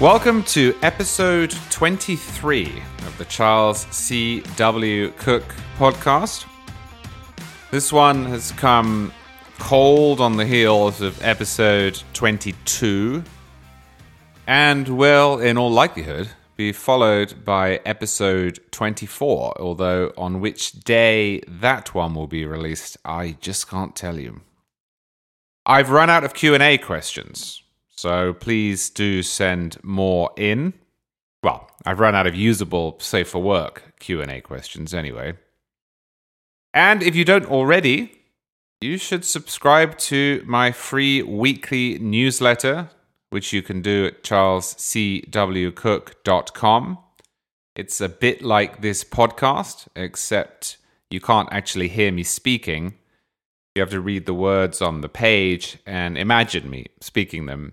Welcome to episode 23 of the Charles C. W. Cook podcast. This one has come cold on the heels of episode 22 and will, in all likelihood, be followed by episode 24, although on which day that one will be released, I just can't tell you. I've run out of Q&A questions, so please do send more in. Well, I've run out of usable safe for work Q&A questions anyway. And if you don't already, you should subscribe to my free weekly newsletter, which you can do at charlescwcook.com. It's a bit like this podcast, except you can't actually hear me speaking. You have to read the words on the page and imagine me speaking them.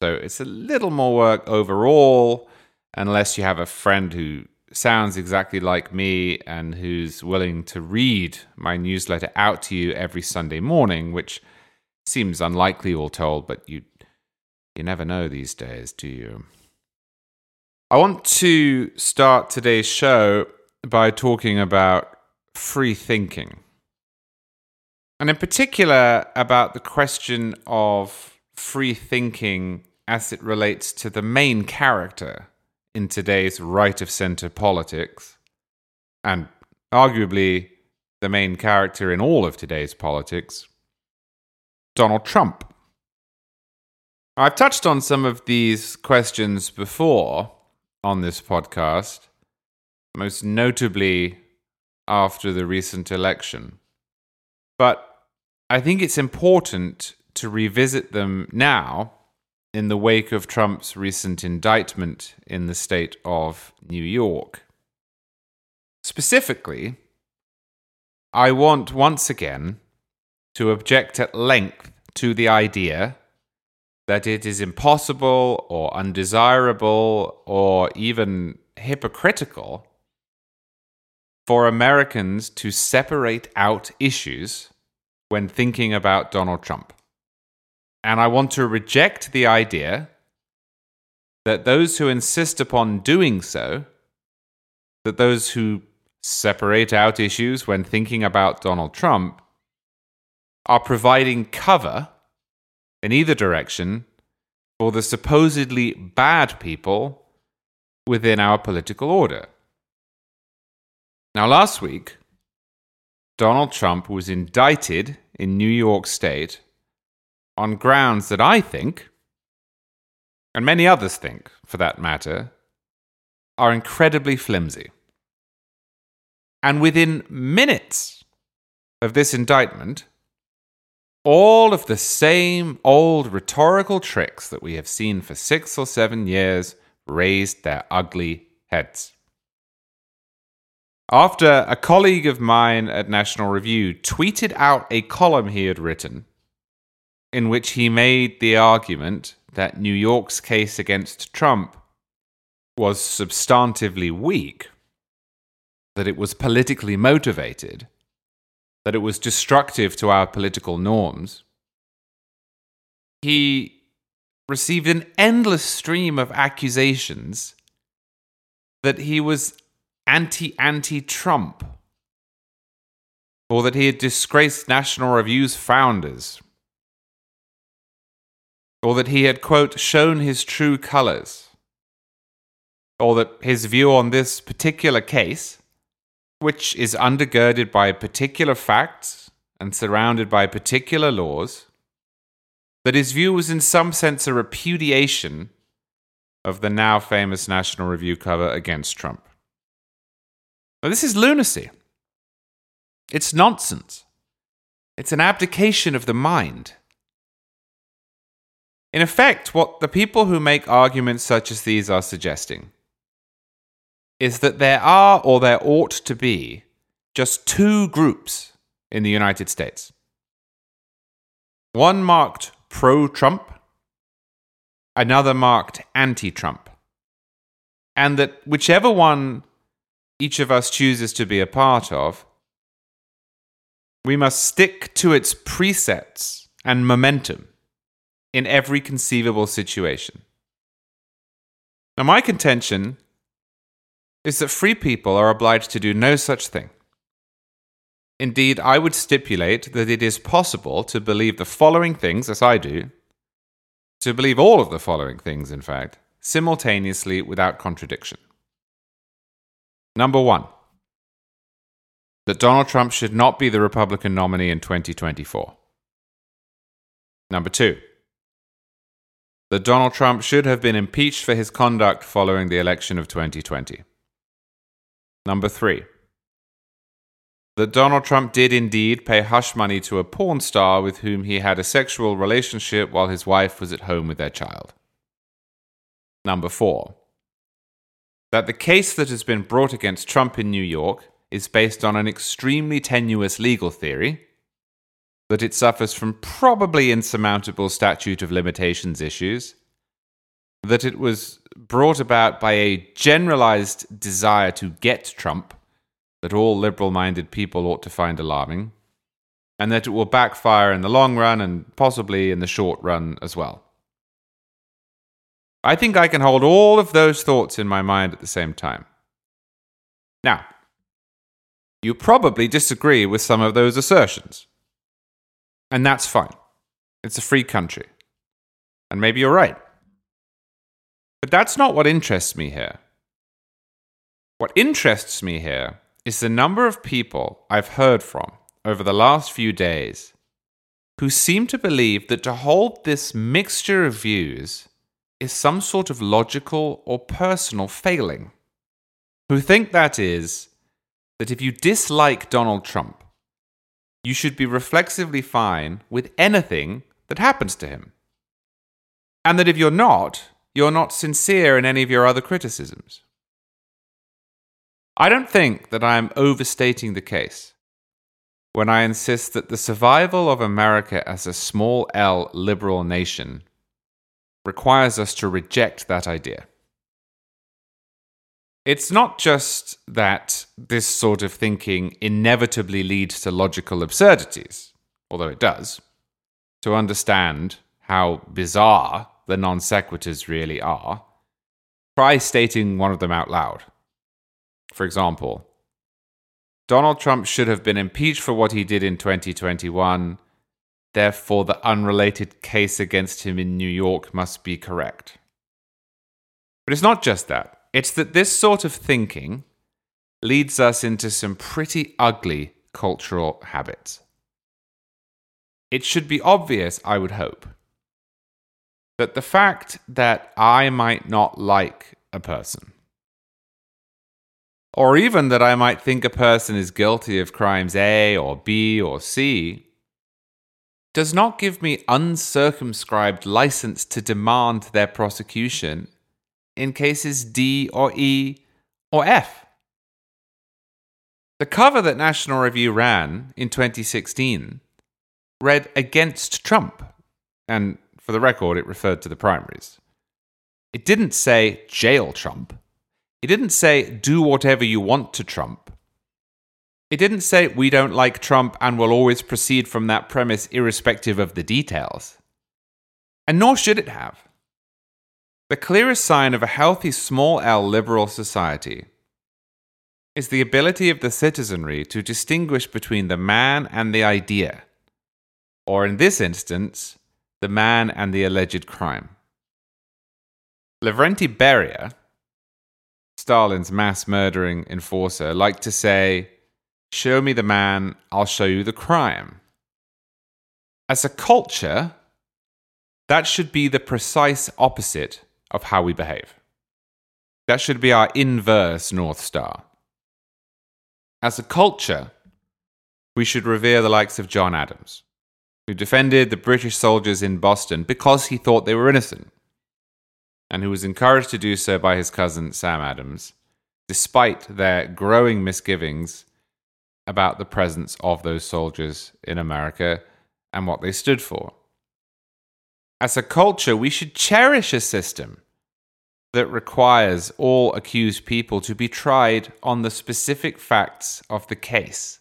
So it's a little more work overall, unless you have a friend who sounds exactly like me and who's willing to read my newsletter out to you every Sunday morning, which seems unlikely all told, but you you never know these days, do you? I want to start today's show by talking about free thinking. And in particular about the question of free thinking as it relates to the main character in today's right of center politics, and arguably the main character in all of today's politics, Donald Trump. I've touched on some of these questions before on this podcast, most notably after the recent election. But I think it's important to revisit them now in the wake of Trump's recent indictment in the state of New York. Specifically, I want once again to object at length to the idea that it is impossible or undesirable or even hypocritical for Americans to separate out issues when thinking about Donald Trump. And I want to reject the idea that those who insist upon doing so, that those who separate out issues when thinking about Donald Trump, are providing cover in either direction for the supposedly bad people within our political order. Now, last week, Donald Trump was indicted in New York State on grounds that I think, and many others think for that matter, are incredibly flimsy. And within minutes of this indictment, all of the same old rhetorical tricks that we have seen for six or seven years raised their ugly heads. After a colleague of mine at National Review tweeted out a column he had written in which he made the argument that New York's case against Trump was substantively weak, that it was politically motivated, that it was destructive to our political norms. He received an endless stream of accusations that he was anti anti Trump, or that he had disgraced National Review's founders, or that he had, quote, shown his true colors, or that his view on this particular case, which is undergirded by particular facts and surrounded by particular laws, that his view was in some sense a repudiation of the now famous National Review cover against Trump. Now, this is lunacy. It's nonsense. It's an abdication of the mind. In effect, what the people who make arguments such as these are suggesting is that there are, or there ought to be, just two groups in the United States. One marked pro Trump, another marked anti Trump. and that whichever one each of us chooses to be a part of, we must stick to its precepts and momentum in every conceivable situation. Now, my contention is that free people are obliged to do no such thing. Indeed, I would stipulate that it is possible to believe the following things, as I do, to believe all of the following things, in fact, simultaneously without contradiction. Number one, that Donald Trump should not be the Republican nominee in 2024. Number two, that Donald Trump should have been impeached for his conduct following the election of 2020. Number three, that Donald Trump did indeed pay hush money to a porn star with whom he had a sexual relationship while his wife was at home with their child. Number four, that the case that has been brought against Trump in New York is based on an extremely tenuous legal theory, that it suffers from probably insurmountable statute of limitations issues, that it was brought about by a generalized desire to get Trump that all liberal minded people ought to find alarming, and that it will backfire in the long run and possibly in the short run as well. I think I can hold all of those thoughts in my mind at the same time. Now, you probably disagree with some of those assertions. And that's fine. It's a free country. And maybe you're right. But that's not what interests me here. What interests me here is the number of people I've heard from over the last few days who seem to believe that to hold this mixture of views is some sort of logical or personal failing. Who think that is that if you dislike Donald Trump, you should be reflexively fine with anything that happens to him. And that if you're not, you're not sincere in any of your other criticisms. I don't think that I am overstating the case when I insist that the survival of America as a small L liberal nation requires us to reject that idea. It's not just that this sort of thinking inevitably leads to logical absurdities, although it does. To understand how bizarre the non sequiturs really are, try stating one of them out loud. For example, Donald Trump should have been impeached for what he did in 2021 Therefore, the unrelated case against him in New York must be correct. But it's not just that, it's that this sort of thinking leads us into some pretty ugly cultural habits. It should be obvious, I would hope, that the fact that I might not like a person, or even that I might think a person is guilty of crimes A or B or C, does not give me uncircumscribed license to demand their prosecution in cases D or E or F. The cover that National Review ran in 2016 read against Trump, and for the record, it referred to the primaries. It didn't say jail Trump. It didn't say do whatever you want to Trump. It didn't say we don't like Trump and will always proceed from that premise irrespective of the details. And nor should it have. The clearest sign of a healthy small l liberal society is the ability of the citizenry to distinguish between the man and the idea, or in this instance, the man and the alleged crime. Lavrenti Beria, Stalin's mass murdering enforcer, liked to say, Show me the man, I'll show you the crime. As a culture, that should be the precise opposite of how we behave. That should be our inverse North Star. As a culture, we should revere the likes of John Adams, who defended the British soldiers in Boston because he thought they were innocent, and who was encouraged to do so by his cousin Sam Adams, despite their growing misgivings about the presence of those soldiers in America and what they stood for. As a culture, we should cherish a system that requires all accused people to be tried on the specific facts of the case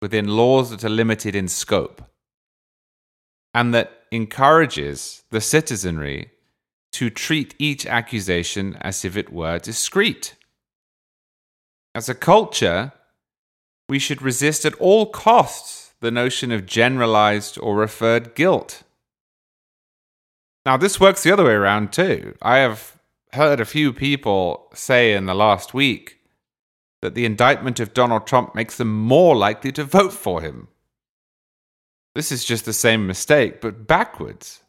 within laws that are limited in scope, and that encourages the citizenry to treat each accusation as if it were discrete. As a culture, we should resist at all costs the notion of generalized or referred guilt. Now, this works the other way around too. I have heard a few people say in the last week that the indictment of Donald Trump makes them more likely to vote for him. This is just the same mistake, but backwards.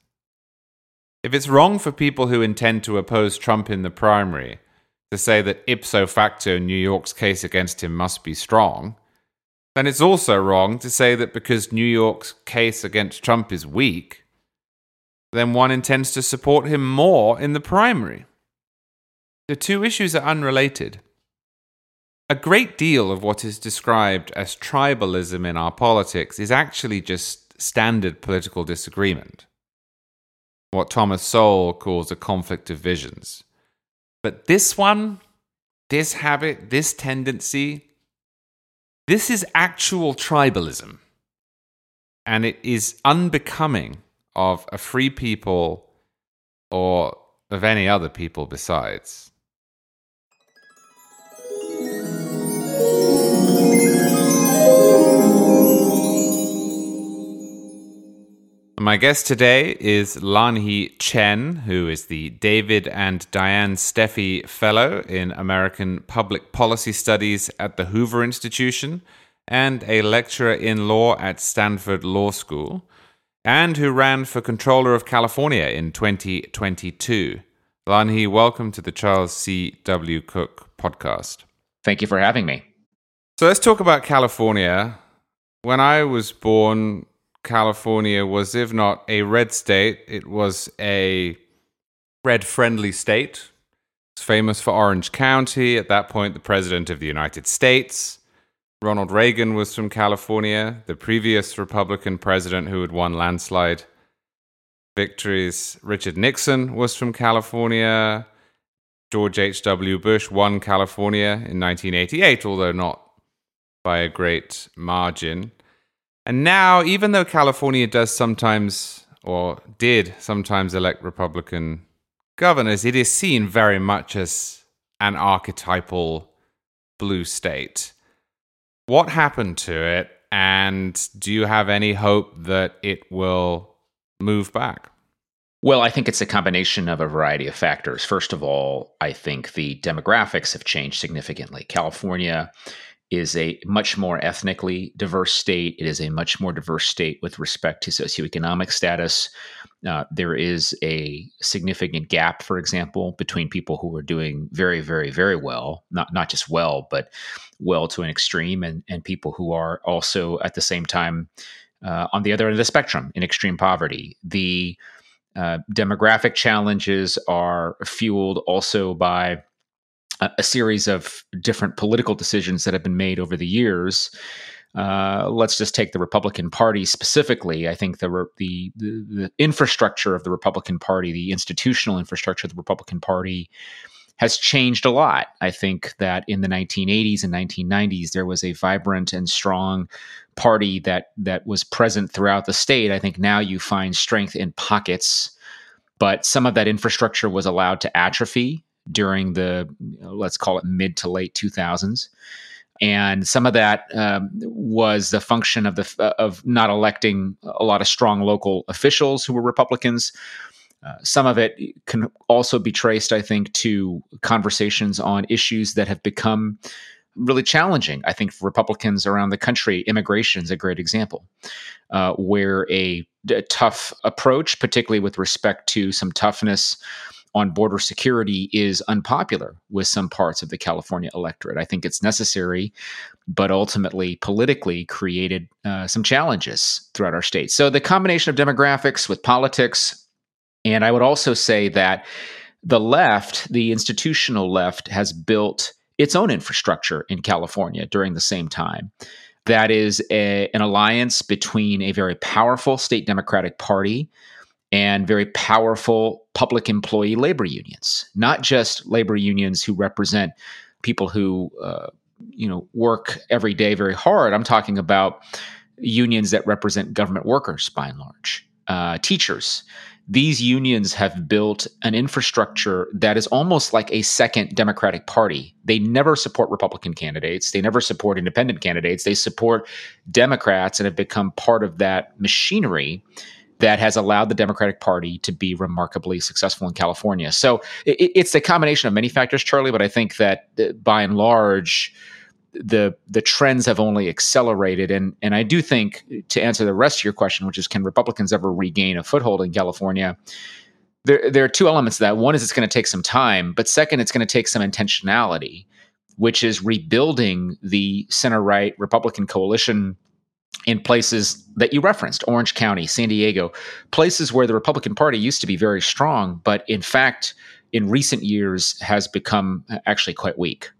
If it's wrong for people who intend to oppose Trump in the primary to say that ipso facto New York's case against him must be strong, then it's also wrong to say that because New York's case against Trump is weak, then one intends to support him more in the primary. The two issues are unrelated. A great deal of what is described as tribalism in our politics is actually just standard political disagreement, what Thomas Sowell calls a conflict of visions. But this one, this habit, this tendency, this is actual tribalism. And it is unbecoming of a free people or of any other people besides. My guest today is Lanhee Chen, who is the David and Diane Steffy Fellow in American Public Policy Studies at the Hoover Institution and a lecturer in law at Stanford Law School, and who ran for Controller of California in 2022. Lanhee, welcome to the Charles C. W. Cook podcast. Thank you for having me. So let's talk about California. When I was born, California was, if not a red state, it was a red friendly state. It's famous for Orange County. At that point, the President of the United States, Ronald Reagan, was from California. The previous Republican president who had won landslide victories, Richard Nixon, was from California. George H.W. Bush won California in 1988, although not by a great margin. And now, even though California does sometimes, or did sometimes elect Republican governors, it is seen very much as an archetypal blue state. What happened to it? And do you have any hope that it will move back? Well, I think it's a combination of a variety of factors. First of all, I think the demographics have changed significantly. California is a much more ethnically diverse state. It is a much more diverse state with respect to socioeconomic status. Uh, there is a significant gap, for example, between people who are doing very, very, very well, not not just well, but well to an extreme, and and people who are also at the same time uh, on the other end of the spectrum in extreme poverty. The uh, demographic challenges are fueled also by a, series of different political decisions that have been made over the years. Uh, let's just take the Republican Party specifically. I think the, the, the the infrastructure of the Republican Party, the institutional infrastructure of the Republican Party, has changed a lot. I think that in the 1980s and 1990s there was a vibrant and strong party that that was present throughout the state. I think now you find strength in pockets, but some of that infrastructure was allowed to atrophy during the let's call it mid to late 2000s and some of that um, was the function of the of not electing a lot of strong local officials who were Republicans. Uh, some of it can also be traced, I think, to conversations on issues that have become really challenging. I think for Republicans around the country, immigration is a great example, uh, where a, a tough approach, particularly with respect to some toughness on border security is unpopular with some parts of the California electorate. I think it's necessary, but ultimately politically created uh, some challenges throughout our state. So the combination of demographics with politics, and I would also say that the left, the institutional left, has built its own infrastructure in California during the same time. That is a, an alliance between a very powerful state Democratic Party and very powerful public employee labor unions, not just labor unions who represent people who uh, you know work every day very hard. I'm talking about unions that represent government workers by and large, uh, teachers. These unions have built an infrastructure that is almost like a second Democratic Party. They never support Republican candidates. They never support independent candidates. They support Democrats and have become part of that machinery that has allowed the Democratic Party to be remarkably successful in California. So it, it's a combination of many factors, Charlie, but I think that uh, by and large, the the trends have only accelerated. And and I do think to answer the rest of your question which is can Republicans ever regain a foothold in California? There there are two elements to that. One is it's going to take some time but second it's going to take some intentionality which is rebuilding the center right Republican coalition in places that you referenced Orange County, San Diego, places where the Republican Party used to be very strong, but in fact, in recent years has become actually quite weak.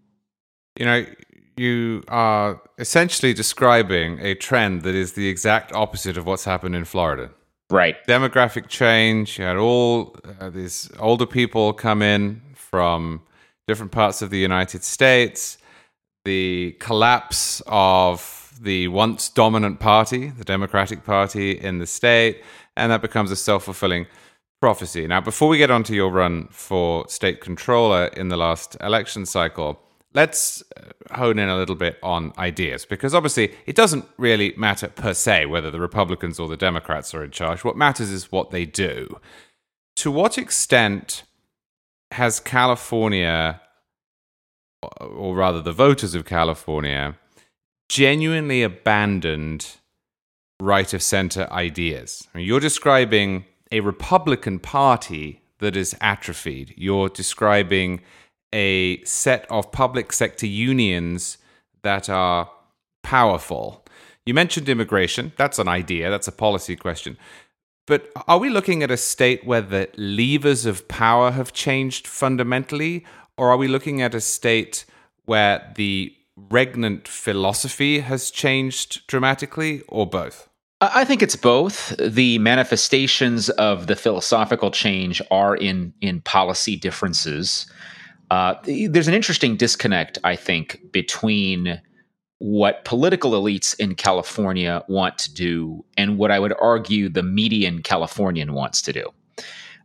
You know, you are essentially describing a trend that is the exact opposite of what's happened in Florida. Right. Demographic change. You had all uh, these older people come in from different parts of the United States. The collapse of the once dominant party, the Democratic Party in the state, and that becomes a self fulfilling prophecy. Now, before we get onto your run for state controller in the last election cycle, let's uh, hone in a little bit on ideas because obviously it doesn't really matter per se whether the Republicans or the Democrats are in charge. What matters is what they do. To what extent has California, or rather the voters of California, genuinely abandoned right of center ideas. I mean, you're describing a Republican Party that is atrophied. You're describing a set of public sector unions that are powerful. You mentioned immigration. That's an idea, that's a policy question. But are we looking at a state where the levers of power have changed fundamentally? Or are we looking at a state where the regnant philosophy has changed dramatically, or both? I think it's both. The manifestations of the philosophical change are in in policy differences. Uh, there's an interesting disconnect, I think, between what political elites in California want to do and what I would argue the median Californian wants to do.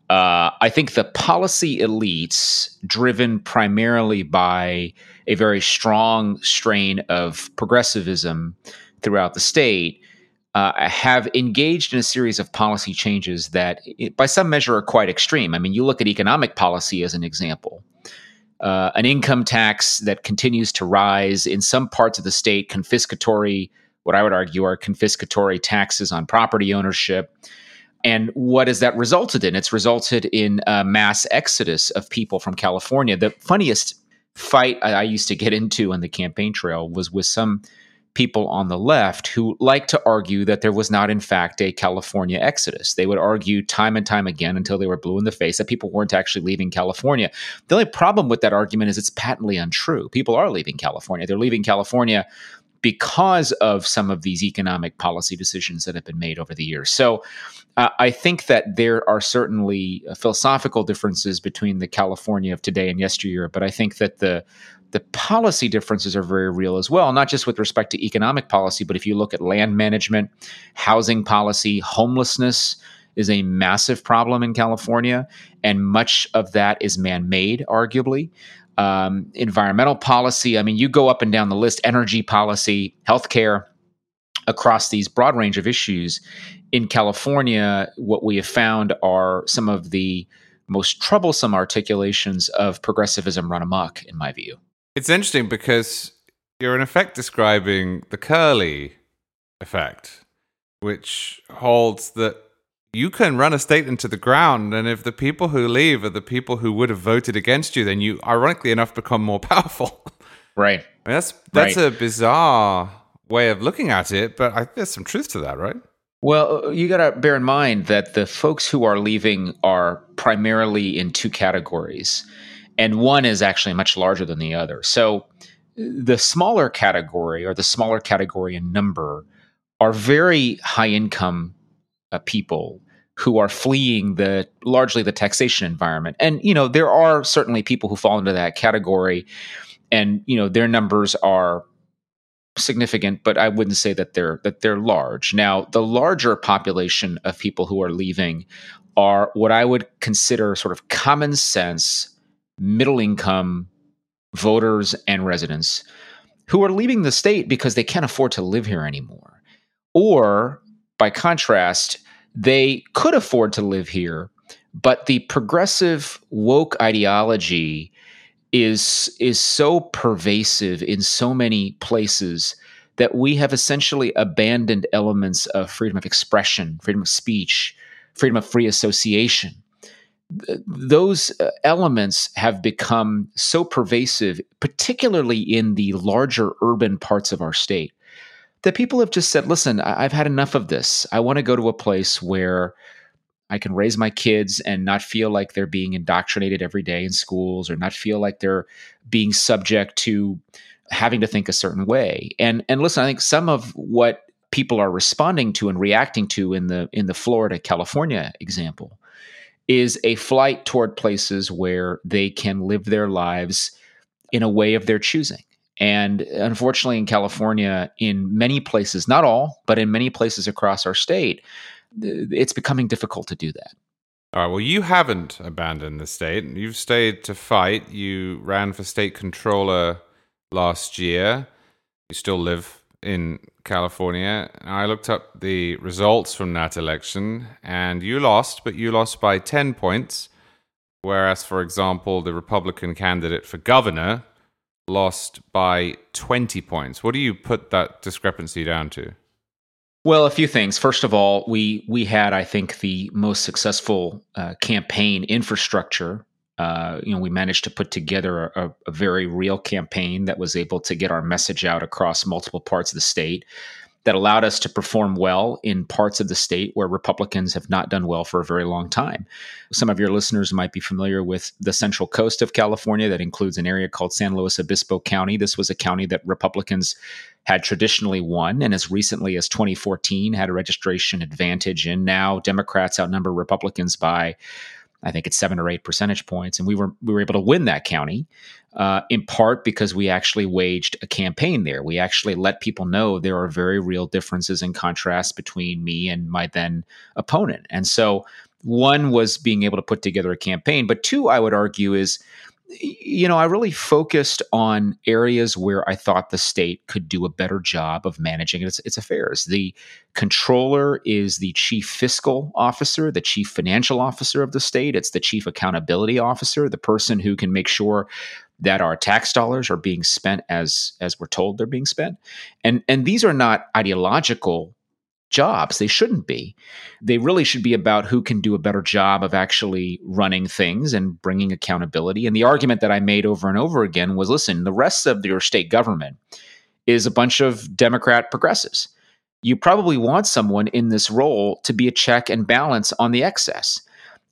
Uh, I think the policy elites, driven primarily by a very strong strain of progressivism throughout the state, uh, have engaged in a series of policy changes that, by some measure, are quite extreme. I mean, you look at economic policy as an example. Uh, an income tax that continues to rise in some parts of the state, confiscatory, what I would argue are confiscatory taxes on property ownership, and what has that resulted in? It's resulted in a mass exodus of people from California. The funniest fight I used to get into on the campaign trail was with some people on the left who like to argue that there was not, in fact, a California exodus. They would argue time and time again until they were blue in the face that people weren't actually leaving California. The only problem with that argument is it's patently untrue. People are leaving California. They're leaving California because of some of these economic policy decisions that have been made over the years. So uh, I think that there are certainly uh, philosophical differences between the California of today and yesteryear, but I think that the the policy differences are very real as well, not just with respect to economic policy, but if you look at land management, housing policy, homelessness is a massive problem in California, and much of that is man made, arguably um, environmental policy. I mean, you go up and down the list, energy policy, healthcare, across these broad range of issues. In California, what we have found are some of the most troublesome articulations of progressivism run amok, in my view. It's interesting because you're in effect describing the Curley effect, which holds that you can run a state into the ground and if the people who leave are the people who would have voted against you then you ironically enough become more powerful. Right. I mean, that's that's right. a bizarre way of looking at it but I, there's some truth to that right? Well you got to bear in mind that the folks who are leaving are primarily in two categories and one is actually much larger than the other. So the smaller category or the smaller category in number are very high income uh, people who are fleeing the largely the taxation environment. And you know, there are certainly people who fall into that category and you know, their numbers are significant, but I wouldn't say that they're that they're large. Now, the larger population of people who are leaving are what I would consider sort of common sense middle income voters and residents who are leaving the state because they can't afford to live here anymore. Or by contrast, they could afford to live here, but the progressive woke ideology is is so pervasive in so many places that we have essentially abandoned elements of freedom of expression, freedom of speech, freedom of free association. Those uh, elements have become so pervasive, particularly in the larger urban parts of our state, that people have just said, listen, I've had enough of this. I want to go to a place where I can raise my kids and not feel like they're being indoctrinated every day in schools or not feel like they're being subject to having to think a certain way. And and listen, I think some of what people are responding to and reacting to in the in the Florida California example is a flight toward places where they can live their lives in a way of their choosing. And unfortunately, in California, in many places, not all, but in many places across our state, it's becoming difficult to do that. All right. Well, you haven't abandoned the state. You've stayed to fight. You ran for state controller last year. You still live in California. I looked up the results from that election, and you lost, but you lost by 10 points. Whereas, for example, the Republican candidate for governor lost by 20 points. What do you put that discrepancy down to? Well, a few things. First of all, we we had, I think, the most successful uh, campaign infrastructure. Uh, you know, we managed to put together a, a, very real campaign that was able to get our message out across multiple parts of the state that allowed us to perform well in parts of the state where Republicans have not done well for a very long time. Some of your listeners might be familiar with the central coast of California that includes an area called San Luis Obispo County. This was a county that Republicans had traditionally won and as recently as 2014 had a registration advantage And Now Democrats outnumber Republicans by I think it's seven or eight percentage points, and we were we were able to win that county uh, in part because we actually waged a campaign there. We actually let people know there are very real differences and contrasts between me and my then opponent, and so one was being able to put together a campaign, but two, I would argue, is you know, I really focused on areas where I thought the state could do a better job of managing its, its affairs. The controller is the chief fiscal officer, the chief financial officer of the state. It's the chief accountability officer, the person who can make sure that our tax dollars are being spent as as we're told they're being spent. And and these are not ideological jobs. They shouldn't be. They really should be about who can do a better job of actually running things and bringing accountability. And the argument that I made over and over again was listen, the rest of your state government is a bunch of Democrat progressives. You probably want someone in this role to be a check and balance on the excess.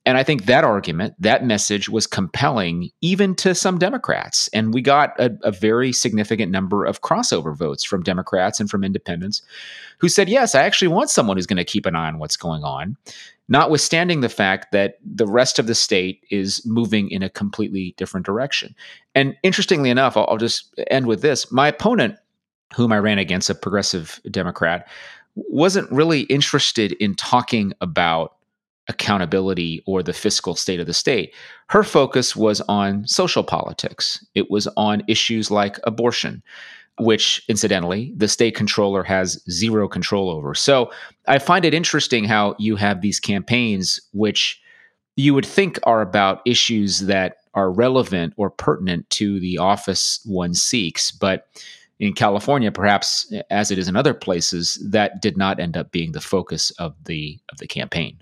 And I think that argument, that message was compelling even to some Democrats. And we got a, a, very significant number of crossover votes from Democrats and from independents who said, yes, I actually want someone who's going to keep an eye on what's going on, notwithstanding the fact that the rest of the state is moving in a completely different direction. And interestingly enough, I'll, I'll just end with this my opponent, whom I ran against, a progressive Democrat, wasn't really interested in talking about accountability or the fiscal state of the state. Her focus was on social politics, it was on issues like abortion. Which, incidentally, the state controller has zero control over. So I find it interesting how you have these campaigns, which you would think are about issues that are relevant or pertinent to the office one seeks. But in California, perhaps as it is in other places, that did not end up being the focus of the of the campaign.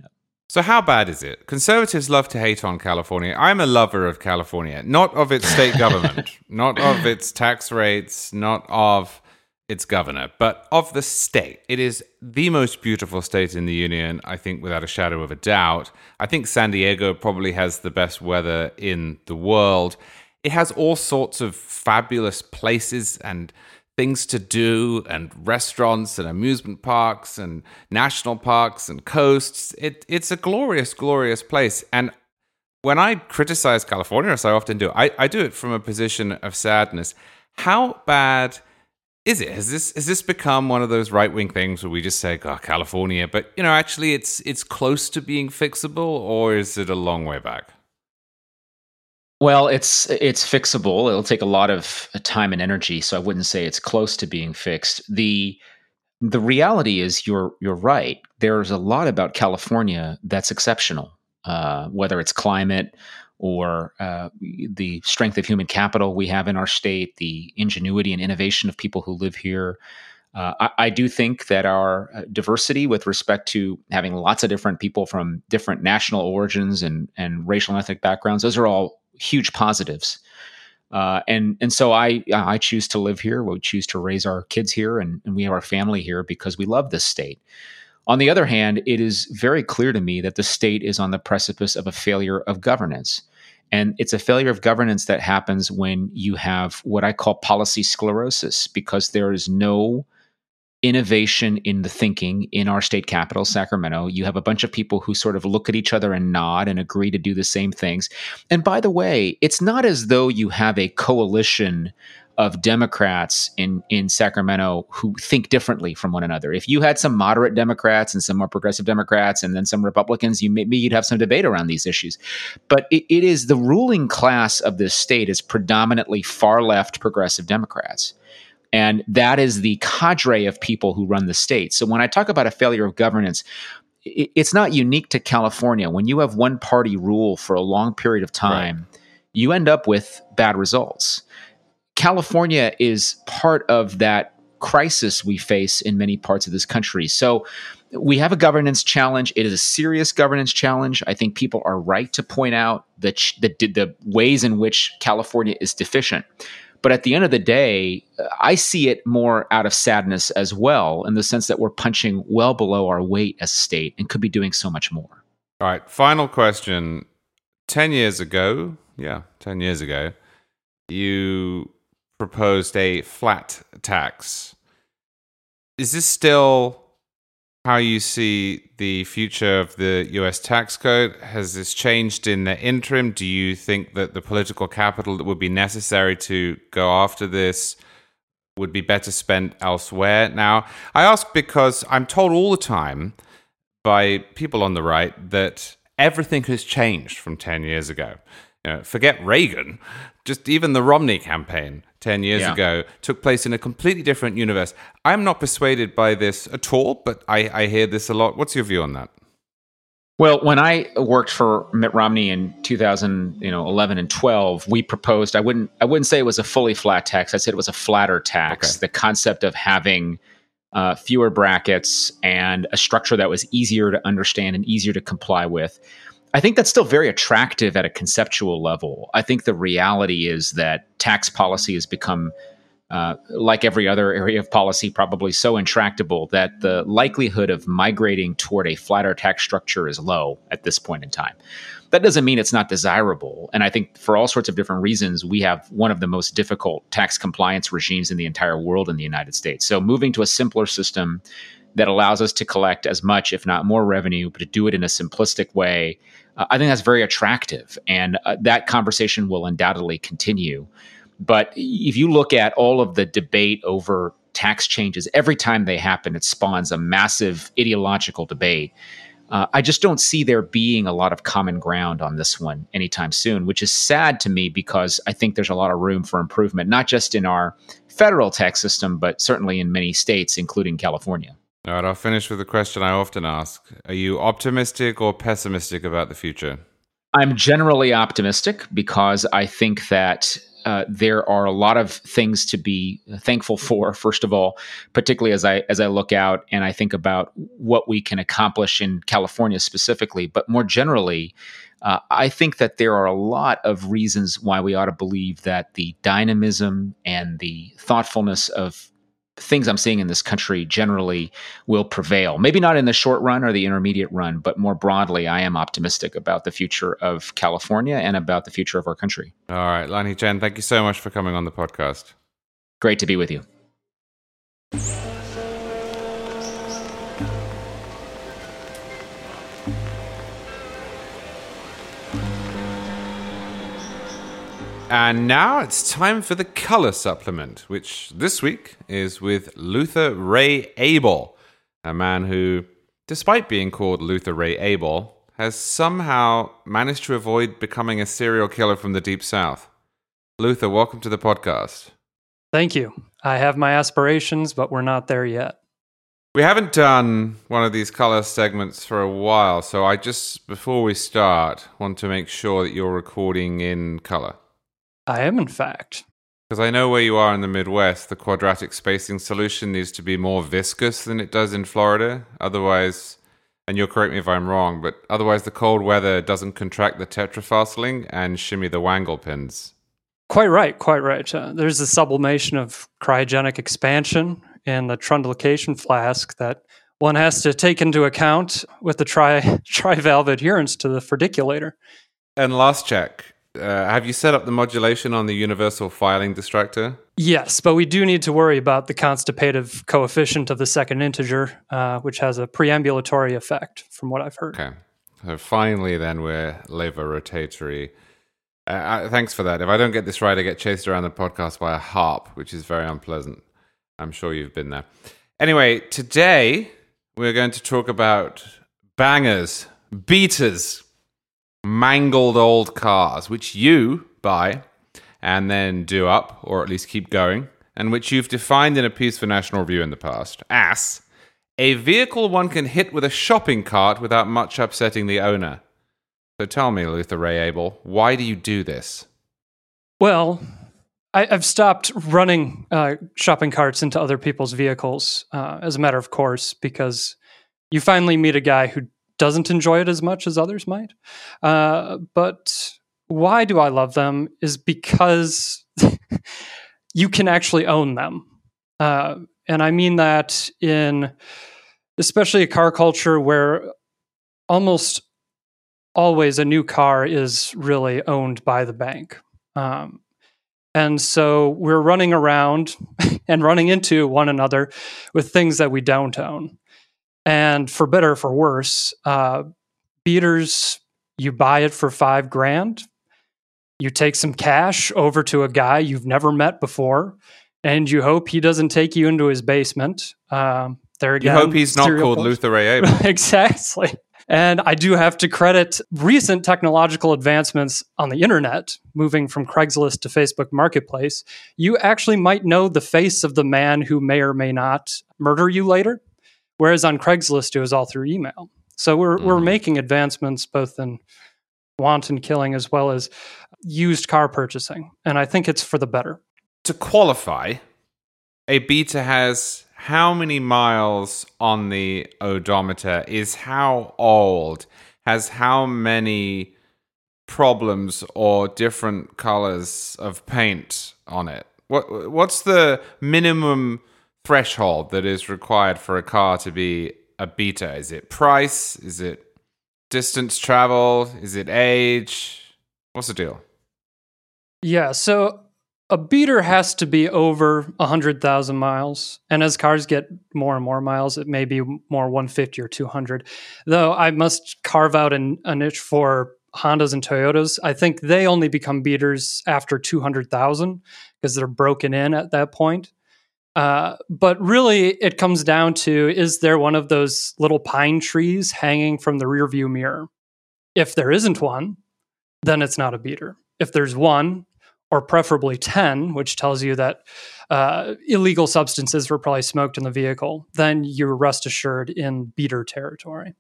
So, how bad is it? Conservatives love to hate on California. I'm a lover of California, not of its state government, not of its tax rates, not of its governor, but of the state. It is the most beautiful state in the union, I think, without a shadow of a doubt. I think San Diego probably has the best weather in the world. It has all sorts of fabulous places and things to do and restaurants and amusement parks and national parks and coasts. It, it's a glorious, glorious place. And when I criticize California, as I often do, I, I do it from a position of sadness. How bad is it? Has this has this become one of those right wing things where we just say, "Oh, California," but you know, actually, it's it's close to being fixable, or is it a long way back? Well, it's it's fixable. It'll take a lot of time and energy, so I wouldn't say it's close to being fixed. the The reality is, you're you're right. There's a lot about California that's exceptional, uh, whether it's climate or uh, the strength of human capital we have in our state, the ingenuity and innovation of people who live here. Uh, I, I, do think that our uh, diversity with respect to having lots of different people from different national origins and, and racial and ethnic backgrounds, those are all huge positives. Uh, and and so I I choose to live here. We choose to raise our kids here, and, and we have our family here because we love this state. On the other hand, it is very clear to me that the state is on the precipice of a failure of governance. And it's a failure of governance that happens when you have what I call policy sclerosis, because there is no innovation in the thinking in our state capital, Sacramento. You have a bunch of people who sort of look at each other and nod and agree to do the same things. And by the way, it's not as though you have a coalition of Democrats in in Sacramento who think differently from one another. If you had some moderate Democrats and some more progressive Democrats and then some Republicans, you maybe you'd have some debate around these issues. But it, it is the ruling class of this state is predominantly far left progressive Democrats. And that is the cadre of people who run the state. So when I talk about a failure of governance, it's not unique to California. When you have one party rule for a long period of time, right. you end up with bad results. California is part of that crisis we face in many parts of this country. So we have a governance challenge. It is a serious governance challenge. I think people are right to point out the, the, the ways in which California is deficient. But at the end of the day, I see it more out of sadness as well, in the sense that we're punching well below our weight as a state and could be doing so much more. All right. Final question. 10 years ago, yeah, 10 years ago, you proposed a flat tax. Is this still how you see the future of the US tax code? Has this changed in the interim? Do you think that the political capital that would be necessary to go after this would be better spent elsewhere? Now, I ask because I'm told all the time by people on the right that everything has changed from 10 years ago. You know, forget Reagan, just even the Romney campaign 10 years yeah. ago took place in a completely different universe. I'm not persuaded by this at all, but I, I hear this a lot. What's your view on that? Well, when I worked for Mitt Romney in 2011 and 12, we proposed I wouldn't I wouldn't say it was a fully flat tax. I said it was a flatter tax. Okay. The concept of having uh, fewer brackets and a structure that was easier to understand and easier to comply with. I think that's still very attractive at a conceptual level. I think the reality is that tax policy has become, uh, like every other area of policy, probably so intractable that the likelihood of migrating toward a flatter tax structure is low at this point in time. That doesn't mean it's not desirable. And I think for all sorts of different reasons, we have one of the most difficult tax compliance regimes in the entire world in the United States. So moving to a simpler system that allows us to collect as much, if not more revenue, but to do it in a simplistic way uh, I think that's very attractive, and uh, that conversation will undoubtedly continue. But if you look at all of the debate over tax changes, every time they happen, it spawns a massive ideological debate. Uh, I just don't see there being a lot of common ground on this one anytime soon, which is sad to me because I think there's a lot of room for improvement, not just in our federal tax system, but certainly in many states, including California. All right, I'll finish with a question I often ask. Are you optimistic or pessimistic about the future? I'm generally optimistic because I think that uh, there are a lot of things to be thankful for. First of all, particularly as I as I look out and I think about what we can accomplish in California specifically, but more generally, uh, I think that there are a lot of reasons why we ought to believe that the dynamism and the thoughtfulness of things I'm seeing in this country generally will prevail. Maybe not in the short run or the intermediate run, but more broadly, I am optimistic about the future of California and about the future of our country. All right, Lanhee Chen, thank you so much for coming on the podcast. Great to be with you. And now it's time for the color supplement, which this week is with Luther Ray Abel, a man who, despite being called Luther Ray Abel, has somehow managed to avoid becoming a serial killer from the Deep South. Luther, welcome to the podcast. Thank you. I have my aspirations, but we're not there yet. We haven't done one of these color segments for a while, so I just, before we start, want to make sure that you're recording in color. I am, in fact. Because I know where you are in the Midwest, the quadratic spacing solution needs to be more viscous than it does in Florida. Otherwise, and you'll correct me if I'm wrong, but otherwise the cold weather doesn't contract the tetrafarseling and shimmy the wanglepins. Quite right, quite right. Uh, there's a sublimation of cryogenic expansion in the trundilocation flask that one has to take into account with the tri tri-valve adherence to the ferdiculator. And last check, uh, have you set up the modulation on the universal filing distractor? Yes, but we do need to worry about the constipative coefficient of the second integer, uh, which has a preambulatory effect, from what I've heard. Okay. So finally, then we're lever rotatory. Uh, uh, thanks for that. If I don't get this right, I get chased around the podcast by a harp, which is very unpleasant. I'm sure you've been there. Anyway, today we're going to talk about bangers, beaters, mangled old cars, which you buy and then do up, or at least keep going, and which you've defined in a piece for National Review in the past as a vehicle one can hit with a shopping cart without much upsetting the owner. So tell me, Luther Ray Abel, why do you do this? Well, I, have stopped running uh, shopping carts into other people's vehicles uh, as a matter of course because you finally meet a guy who doesn't enjoy it as much as others might. Uh, but why do I love them is because you can actually own them. Uh, and I mean that in especially a car culture where almost always a new car is really owned by the bank. Um, and so we're running around and running into one another with things that we don't own. And for better or for worse, uh, beaters, you buy it for five grand. You take some cash over to a guy you've never met before, and you hope he doesn't take you into his basement. Um, there again, you hope he's not called Luther Ray Abel. exactly. And I do have to credit recent technological advancements on the internet, moving from Craigslist to Facebook Marketplace. You actually might know the face of the man who may or may not murder you later. Whereas on Craigslist, it was all through email. So we're, mm-hmm. we're making advancements both in wanton killing as well as used car purchasing. And I think it's for the better. To qualify, a beater has how many miles on the odometer, is how old, has how many problems or different colors of paint on it? What what's the minimum threshold that is required for a car to be a beater? Is it price? Is it distance traveled? Is it age? What's the deal? Yeah, so a beater has to be over 100,000 miles. And as cars get more and more miles, it may be more 150 or 200. Though I must carve out an, a niche for Hondas and Toyotas. I think they only become beaters after 200,000 because they're broken in at that point. Uh, but really, it comes down to is there one of those little pine trees hanging from the rearview mirror? If there isn't one, then it's not a beater. If there's one, or preferably 10, which tells you that uh, illegal substances were probably smoked in the vehicle, then you're rest assured in beater territory.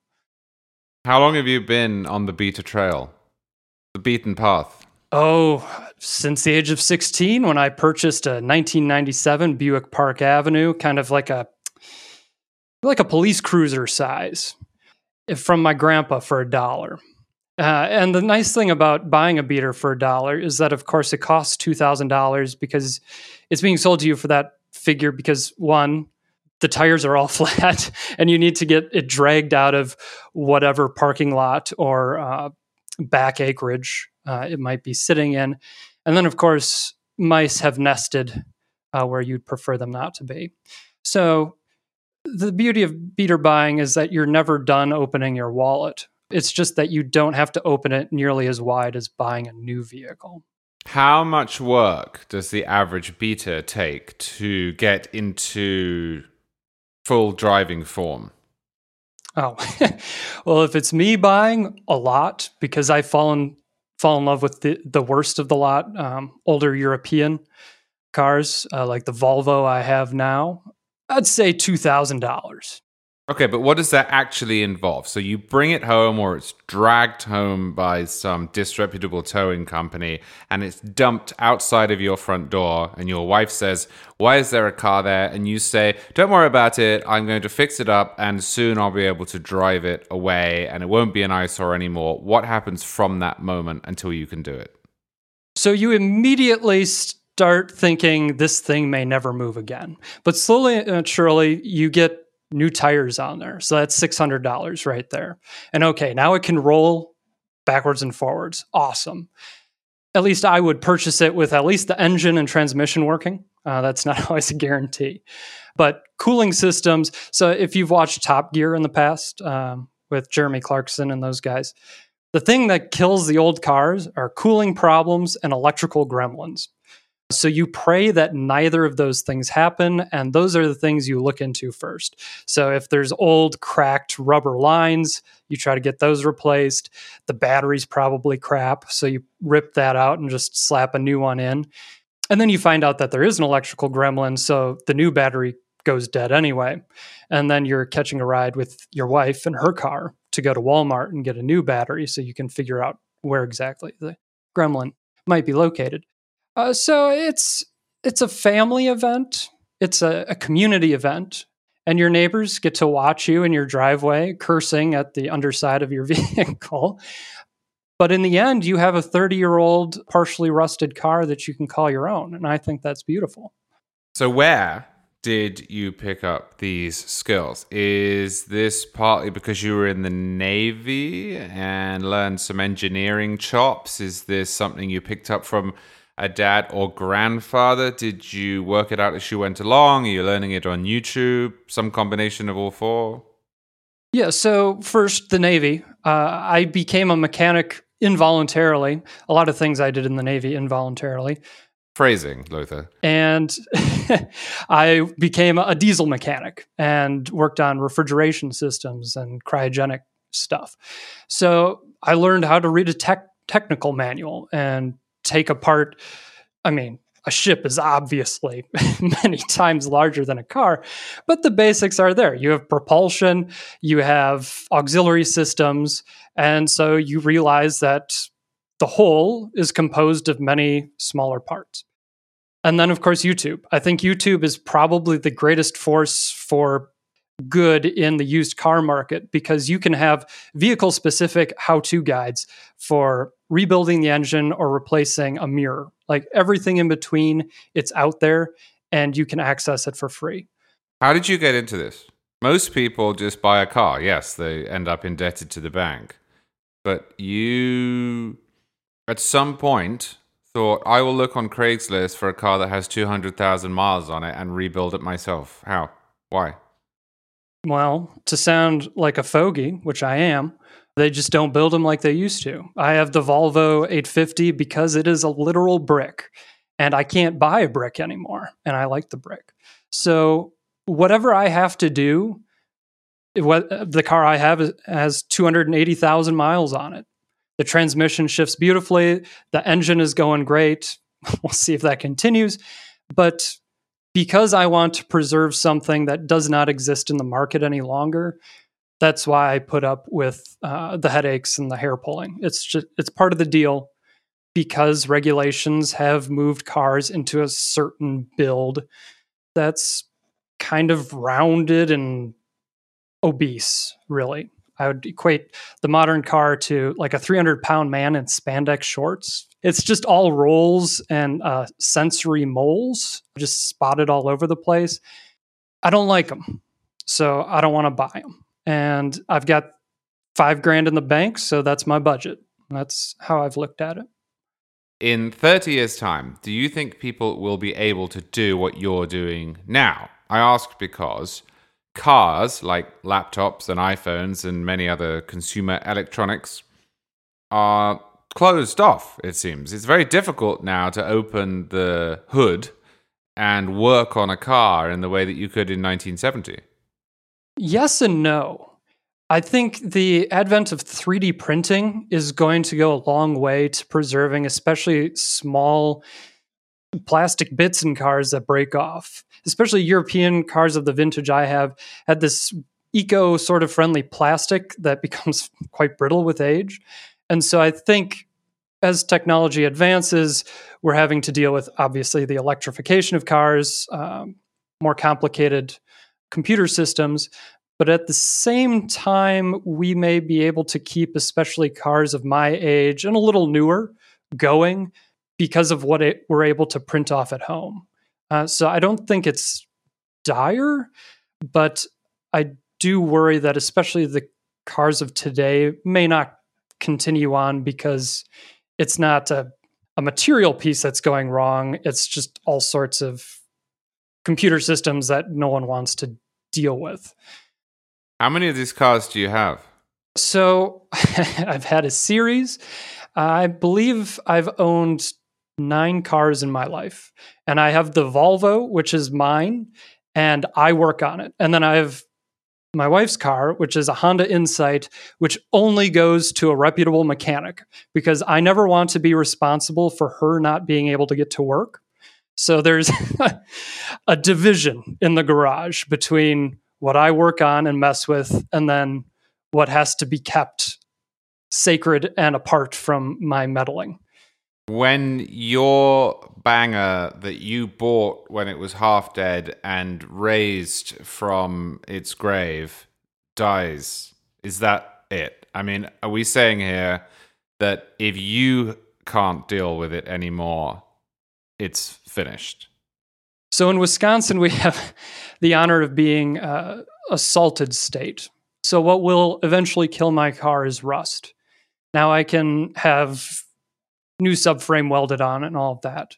How long have you been on the beater trail? The beaten path? Oh, since the age of 16 when I purchased a 1997 Buick Park Avenue, kind of like a like a police cruiser size from my grandpa for a dollar. Uh, and the nice thing about buying a beater for a dollar is that, of course, it costs two thousand dollars because it's being sold to you for that figure. Because one, the tires are all flat, and you need to get it dragged out of whatever parking lot or uh, back acreage uh, it might be sitting in. And then, of course, mice have nested uh, where you'd prefer them not to be. So the beauty of beater buying is that you're never done opening your wallet. It's just that you don't have to open it nearly as wide as buying a new vehicle. How much work does the average beater take to get into full driving form? Oh, well, if it's me buying a lot because I've in fall in love with the the worst of the lot, um, older European cars uh, like the Volvo I have now, I'd say two thousand dollars. Okay, but what does that actually involve? So you bring it home or it's dragged home by some disreputable towing company and it's dumped outside of your front door and your wife says, "Why is there a car there?" and you say, "Don't worry about it. I'm going to fix it up and soon I'll be able to drive it away and it won't be an eyesore anymore." What happens from that moment until you can do it? So you immediately start thinking this thing may never move again. But slowly and surely you get new tires on there. So that's $600 right there. And okay, now it can roll backwards and forwards. Awesome. At least I would purchase it with at least the engine and transmission working. Uh, that's not always a guarantee. But cooling systems. So if you've watched Top Gear in the past um, with Jeremy Clarkson and those guys, the thing that kills the old cars are cooling problems and electrical gremlins. So you pray that neither of those things happen, and those are the things you look into first. So if there's old cracked rubber lines, you try to get those replaced. The battery's probably crap, so you rip that out and just slap a new one in. And then you find out that there is an electrical gremlin, so the new battery goes dead anyway. And then you're catching a ride with your wife and her car to go to Walmart and get a new battery so you can figure out where exactly the gremlin might be located. Uh, so it's it's a family event. It's a, a community event, and your neighbors get to watch you in your driveway cursing at the underside of your vehicle. But in the end, you have a 30 year old, partially rusted car that you can call your own. And I think that's beautiful. So, where did you pick up these skills? Is this partly because you were in the Navy and learned some engineering chops? Is this something you picked up from a dad or grandfather? Did you work it out as you went along? Are you learning it on YouTube? Some combination of all four? Yeah, so first, the Navy. Uh, I became a mechanic involuntarily. A lot of things I did in the Navy involuntarily. Phrasing, Luther. And I became a diesel mechanic and worked on refrigeration systems and cryogenic stuff. So I learned how to read a tech, technical manual and take apart, I mean, a ship is obviously many times larger than a car, but the basics are there. You have propulsion, you have auxiliary systems, and so you realize that the whole is composed of many smaller parts. And then, of course, YouTube. I think YouTube is probably the greatest force for good in the used car market because you can have vehicle specific how to guides for rebuilding the engine or replacing a mirror. Like everything in between, it's out there and you can access it for free. How did you get into this? Most people just buy a car. Yes, they end up indebted to the bank. But you, at some point, thought, I will look on Craigslist for a car that has 200,000 miles on it and rebuild it myself. How? Why? Well, to sound like a fogey, which I am, they just don't build them like they used to. I have the Volvo 850 because it is a literal brick and I can't buy a brick anymore. And I like the brick. So, whatever I have to do, what, uh, the car I have has 280,000 miles on it. The transmission shifts beautifully. The engine is going great. we'll see if that continues. But because I want to preserve something that does not exist in the market any longer, that's why I put up with uh, the headaches and the hair pulling. It's just it's part of the deal because regulations have moved cars into a certain build that's kind of rounded and obese, really. I would equate the modern car to like a 300 pound man in spandex shorts. It's just all rolls and uh, sensory moles just spotted all over the place. I don't like them. So I don't want to buy them. And I've got five grand in the bank. So that's my budget. That's how I've looked at it. In 30 years' time, do you think people will be able to do what you're doing now? I ask because cars like laptops and iPhones and many other consumer electronics are closed off, it seems. It's very difficult now to open the hood and work on a car in the way that you could in 1970. Yes and no. I think the advent of 3D printing is going to go a long way to preserving, especially small plastic bits in cars that break off. Especially European cars of the vintage I have had this eco sort of friendly plastic that becomes quite brittle with age. And so I think as technology advances, we're having to deal with obviously the electrification of cars, um, more complicated computer systems. But at the same time, we may be able to keep, especially cars of my age and a little newer, going because of what it, we're able to print off at home. Uh, so I don't think it's dire, but I do worry that especially the cars of today may not continue on because it's not a, a material piece that's going wrong. It's just all sorts of computer systems that no one wants to deal with. How many of these cars do you have? So I've had a series. I believe I've owned nine cars in my life. And I have the Volvo, which is mine, and I work on it. And then I have my wife's car, which is a Honda Insight, which only goes to a reputable mechanic because I never want to be responsible for her not being able to get to work. So there's a division in the garage between what I work on and mess with, and then what has to be kept sacred and apart from my meddling. When your banger that you bought when it was half dead and raised from its grave dies, is that it? I mean, are we saying here that if you can't deal with it anymore, it's finished? So in Wisconsin, we have the honor of being uh, a salted state. So what will eventually kill my car is rust. Now I can have new subframe welded on and all of that.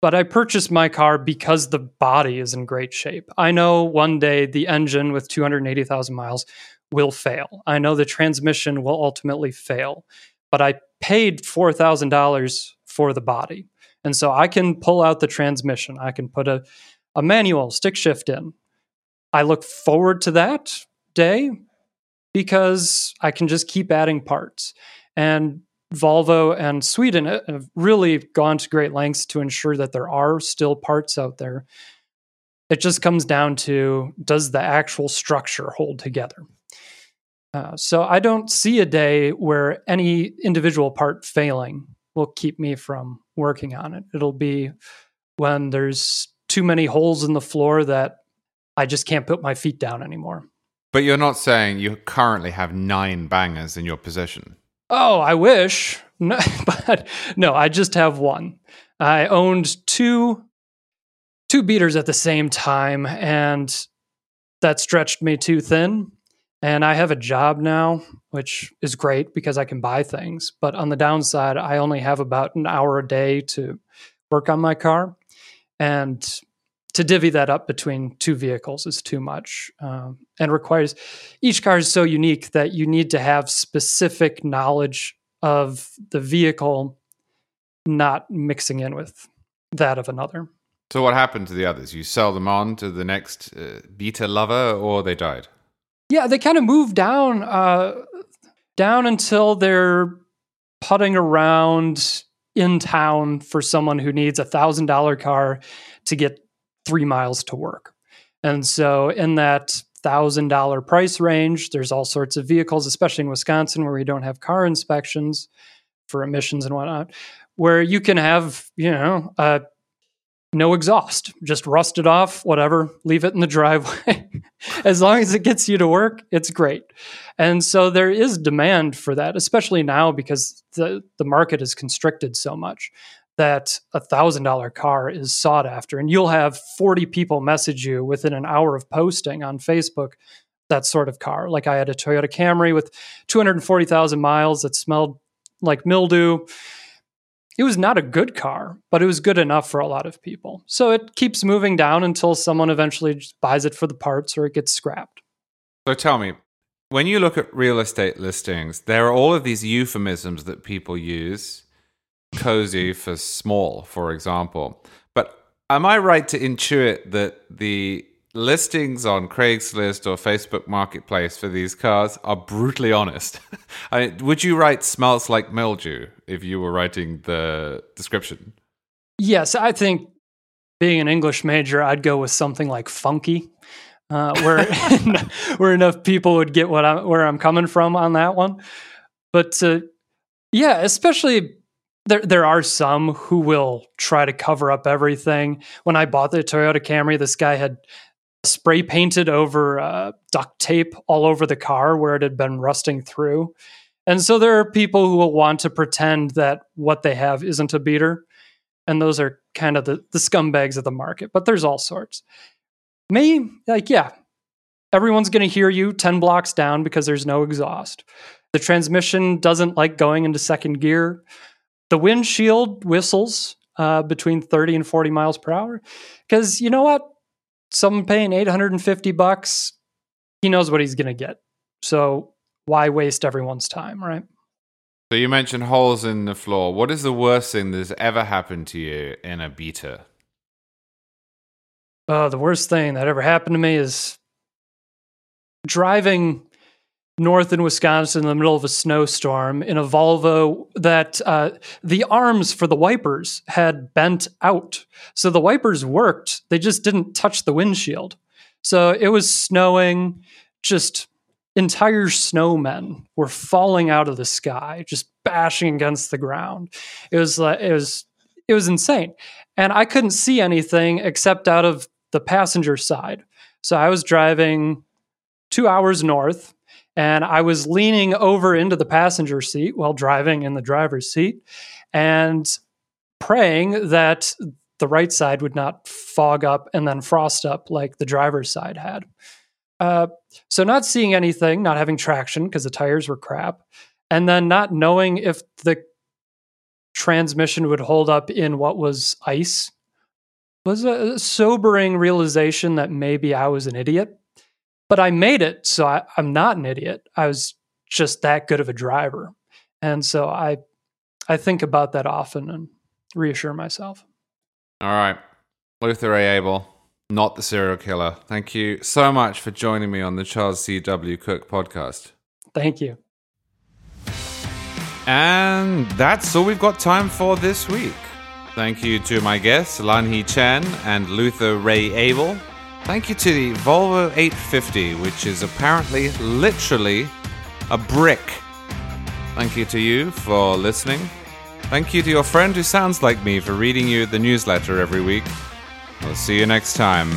But I purchased my car because the body is in great shape. I know one day the engine with 280,000 miles will fail. I know the transmission will ultimately fail. But I paid $4,000 for the body. And so I can pull out the transmission. I can put a, a manual stick shift in. I look forward to that day because I can just keep adding parts. And Volvo and Sweden have really gone to great lengths to ensure that there are still parts out there. It just comes down to does the actual structure hold together? Uh, so I don't see a day where any individual part failing will keep me from working on it. It'll be when there's too many holes in the floor that I just can't put my feet down anymore. But you're not saying you currently have nine bangers in your possession. Oh, I wish. No, but no, I just have one. I owned two two beaters at the same time and that stretched me too thin. And I have a job now, which is great because I can buy things. But on the downside, I only have about an hour a day to work on my car. And to divvy that up between two vehicles is too much um, and requires each car is so unique that you need to have specific knowledge of the vehicle not mixing in with that of another so what happened to the others you sell them on to the next uh, beater lover or they died yeah they kind of move down uh, down until they're putting around in town for someone who needs a thousand dollar car to get three miles to work. And so, in that thousand dollar price range, there's all sorts of vehicles, especially in Wisconsin, where we don't have car inspections for emissions and whatnot, where you can have, you know, uh, no exhaust, just rust it off, whatever, leave it in the driveway. As long as it gets you to work, it's great. And so there is demand for that, especially now because the, the market is constricted so much that a thousand dollar car is sought after. And you'll have 40 people message you within an hour of posting on facebook that sort of car. Like i had a toyota camry with 240000 miles that smelled like mildew it was not a good car, but it was good enough for a lot of people. So it keeps moving down until someone eventually buys it for the parts or it gets scrapped. So tell me, when you look at real estate listings, there are all of these euphemisms that people use. Cozy for small, for example. But am I right to intuit that the listings on Craigslist or Facebook Marketplace for these cars are brutally honest. I would you write "smells like mildew" if you were writing the description? Yes, I think being an English major, I'd go with something like "funky," uh, where where enough people would get what I'm where I'm coming from on that one. But uh, yeah, especially there there are some who will try to cover up everything. When I bought the Toyota Camry, this guy had spray painted over uh, duct tape all over the car where it had been rusting through. And so there are people who will want to pretend that what they have isn't a beater. And those are kind of the, the scumbags of the market, but there's all sorts. Me, like, yeah, everyone's going to hear you 10 blocks down because there's no exhaust. The transmission doesn't like going into second gear. The windshield whistles uh, between 30 and 40 miles per hour. Because you know what? Someone paying 850 bucks, he knows what he's going to get. So why waste everyone's time, right? So you mentioned holes in the floor. What is the worst thing that's ever happened to you in a beater? Oh, the worst thing that ever happened to me is driving north in Wisconsin in the middle of a snowstorm in a Volvo that uh, the arms for the wipers had bent out. So the wipers worked, they just didn't touch the windshield. So it was snowing, just entire snowmen were falling out of the sky, just bashing against the ground. It was like it was it was insane. And I couldn't see anything except out of the passenger side. So I was driving 2 hours north and I was leaning over into the passenger seat while driving in the driver's seat and praying that the right side would not fog up and then frost up like the driver's side had. Uh, so, not seeing anything, not having traction because the tires were crap, and then not knowing if the transmission would hold up in what was ice was a sobering realization that maybe I was an idiot but I made it. So I, I'm not an idiot. I was just that good of a driver. And so I, I think about that often and reassure myself. All right. Luther Ray Abel, not the serial killer. Thank you so much for joining me on the Charles C.W. Cooke podcast. Thank you. And that's all we've got time for this week. Thank you to my guests, Lanhee Chen and Luther Ray Abel. Thank you to the Volvo 850, which is apparently literally a brick. Thank you to you for listening. Thank you to your friend who sounds like me for reading you the newsletter every week. We'll see you next time.